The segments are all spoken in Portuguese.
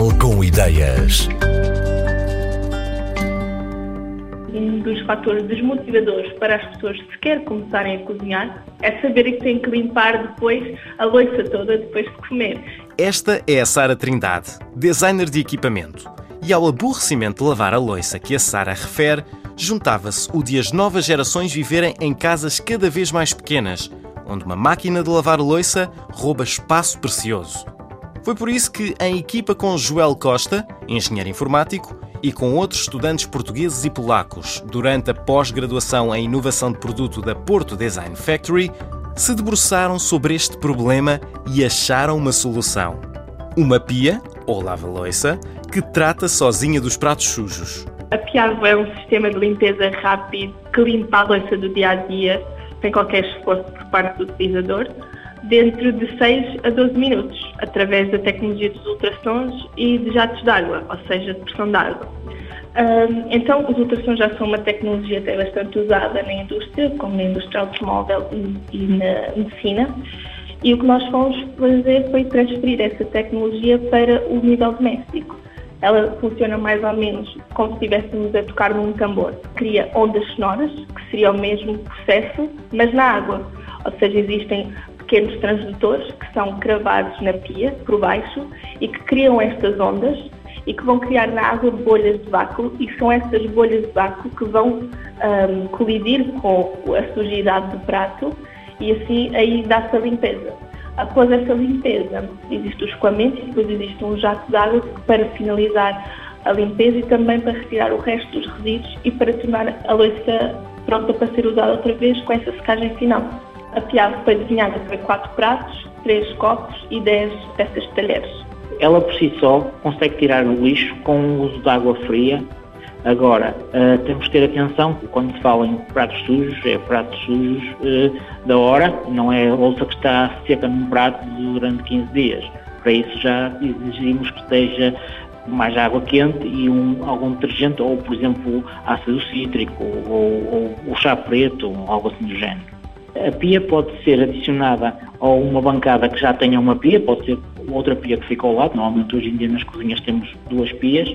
Portugal com ideias. Um dos fatores desmotivadores para as pessoas sequer começarem a cozinhar é saberem que têm que limpar depois a louça toda depois de comer. Esta é a Sara Trindade, designer de equipamento. E ao aborrecimento de lavar a louça que a Sara refere, juntava-se o de as novas gerações viverem em casas cada vez mais pequenas, onde uma máquina de lavar louça rouba espaço precioso. Foi por isso que, em equipa com Joel Costa, engenheiro informático, e com outros estudantes portugueses e polacos, durante a pós-graduação em inovação de produto da Porto Design Factory, se debruçaram sobre este problema e acharam uma solução. Uma pia, ou lava-loiça, que trata sozinha dos pratos sujos. A Piavo é um sistema de limpeza rápido que limpa a louça do dia a dia, sem qualquer esforço por parte do utilizador, dentro de 6 a 12 minutos, através da tecnologia dos ultrassons e de jatos de água, ou seja, de pressão de água. então, os ultrassons já são uma tecnologia até bastante usada na indústria, como na indústria automóvel e na medicina, e o que nós fomos fazer foi transferir essa tecnologia para o nível doméstico ela funciona mais ou menos como se estivéssemos a tocar num tambor. Cria ondas sonoras, que seria o mesmo processo, mas na água. Ou seja, existem pequenos transdutores que são cravados na pia, por baixo, e que criam estas ondas e que vão criar na água bolhas de vácuo e são essas bolhas de vácuo que vão um, colidir com a sujidade do prato e assim aí dá-se a limpeza. Após essa limpeza, existe o escoamento e depois existe um jato de água para finalizar a limpeza e também para retirar o resto dos resíduos e para tornar a louça pronta para ser usada outra vez com essa secagem final. A piada foi desenhada para 4 pratos, 3 copos e 10 peças de talheres. Ela por si só consegue tirar o lixo com o uso de água fria Agora, uh, temos que ter atenção que quando se fala em pratos sujos, é pratos sujos uh, da hora, não é louça que está seca num prato durante 15 dias. Para isso já exigimos que esteja mais água quente e um, algum detergente, ou por exemplo ácido cítrico, ou, ou, chá preto, ou algo assim do género. A pia pode ser adicionada a uma bancada que já tenha uma pia, pode ser outra pia que fica ao lado, normalmente hoje em dia nas cozinhas temos duas pias,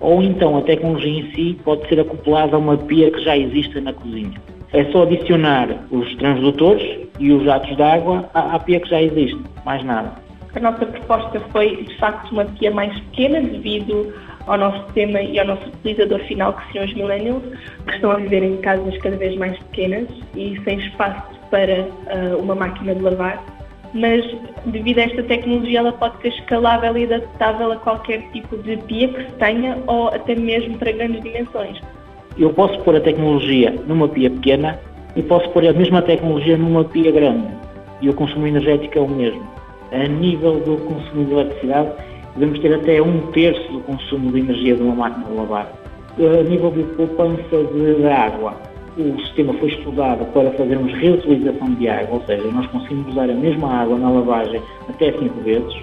ou então a tecnologia em si pode ser acoplada a uma pia que já existe na cozinha. É só adicionar os transdutores e os jatos de água à, à pia que já existe, mais nada. A nossa proposta foi, de facto, uma pia mais pequena devido ao nosso tema e ao nosso utilizador final, que são os millennials, que estão a viver em casas cada vez mais pequenas e sem espaço para uh, uma máquina de lavar mas devido a esta tecnologia ela pode ser escalável e adaptável a qualquer tipo de pia que se tenha ou até mesmo para grandes dimensões. Eu posso pôr a tecnologia numa pia pequena e posso pôr a mesma tecnologia numa pia grande e o consumo energético é o mesmo. A nível do consumo de eletricidade, devemos ter até um terço do consumo de energia de uma máquina de lavar. A nível de poupança de água, o sistema foi estudado para fazermos reutilização de água, ou seja, nós conseguimos usar a mesma água na lavagem até 5 vezes,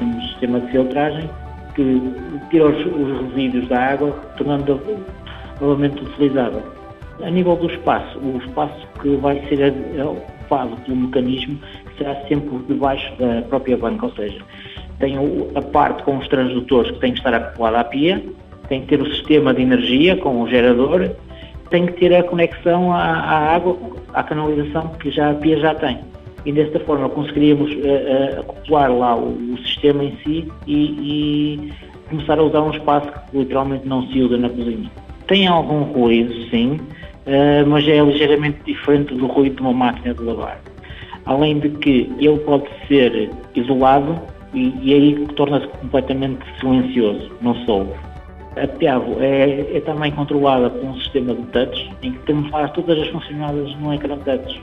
um sistema de filtragem que tira os, os resíduos da água, tornando novamente utilizável. A nível do espaço, o espaço que vai ser ocupado pelo mecanismo será sempre debaixo da própria banca, ou seja, tem a parte com os transdutores que tem que estar acoplada à pia, tem que ter o sistema de energia com o gerador tem que ter a conexão à, à água, à canalização que já a pia já tem. E desta forma conseguiríamos uh, uh, acoplar lá o, o, sistema em si e, e, começar a usar um espaço que literalmente não se usa na cozinha. Tem algum ruído, sim, uh, mas é ligeiramente diferente do ruído de uma máquina de lavar. Além de que ele pode ser isolado e, e aí torna-se completamente silencioso, não se ouve. A Piavo é, é, também controlada por um sistema de touch, em que temos lá todas as funcionalidades no ecrã touch.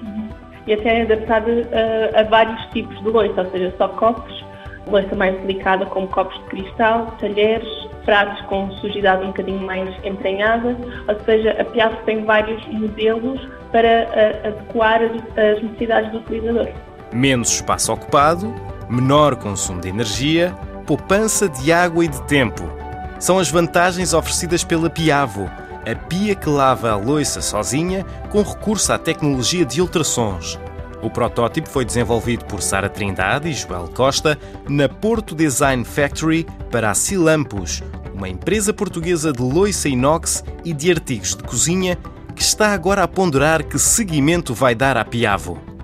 E até é adaptada a, a, vários tipos de louça, ou seja, só copos, louça mais delicada como copos de cristal, talheres, pratos com sujidade um bocadinho mais entranhada, ou seja, a Piavo tem vários modelos para a, adequar as, as necessidades do utilizador. Menos espaço ocupado, menor consumo de energia, poupança de água e de tempo são as vantagens oferecidas pela Piavo, a pia que lava a loiça sozinha com recurso à tecnologia de ultrassons. O protótipo foi desenvolvido por Sara Trindade e Joel Costa na Porto Design Factory para a Silampus, uma empresa portuguesa de loiça inox e de artigos de cozinha que está agora a ponderar que seguimento vai dar à Piavo.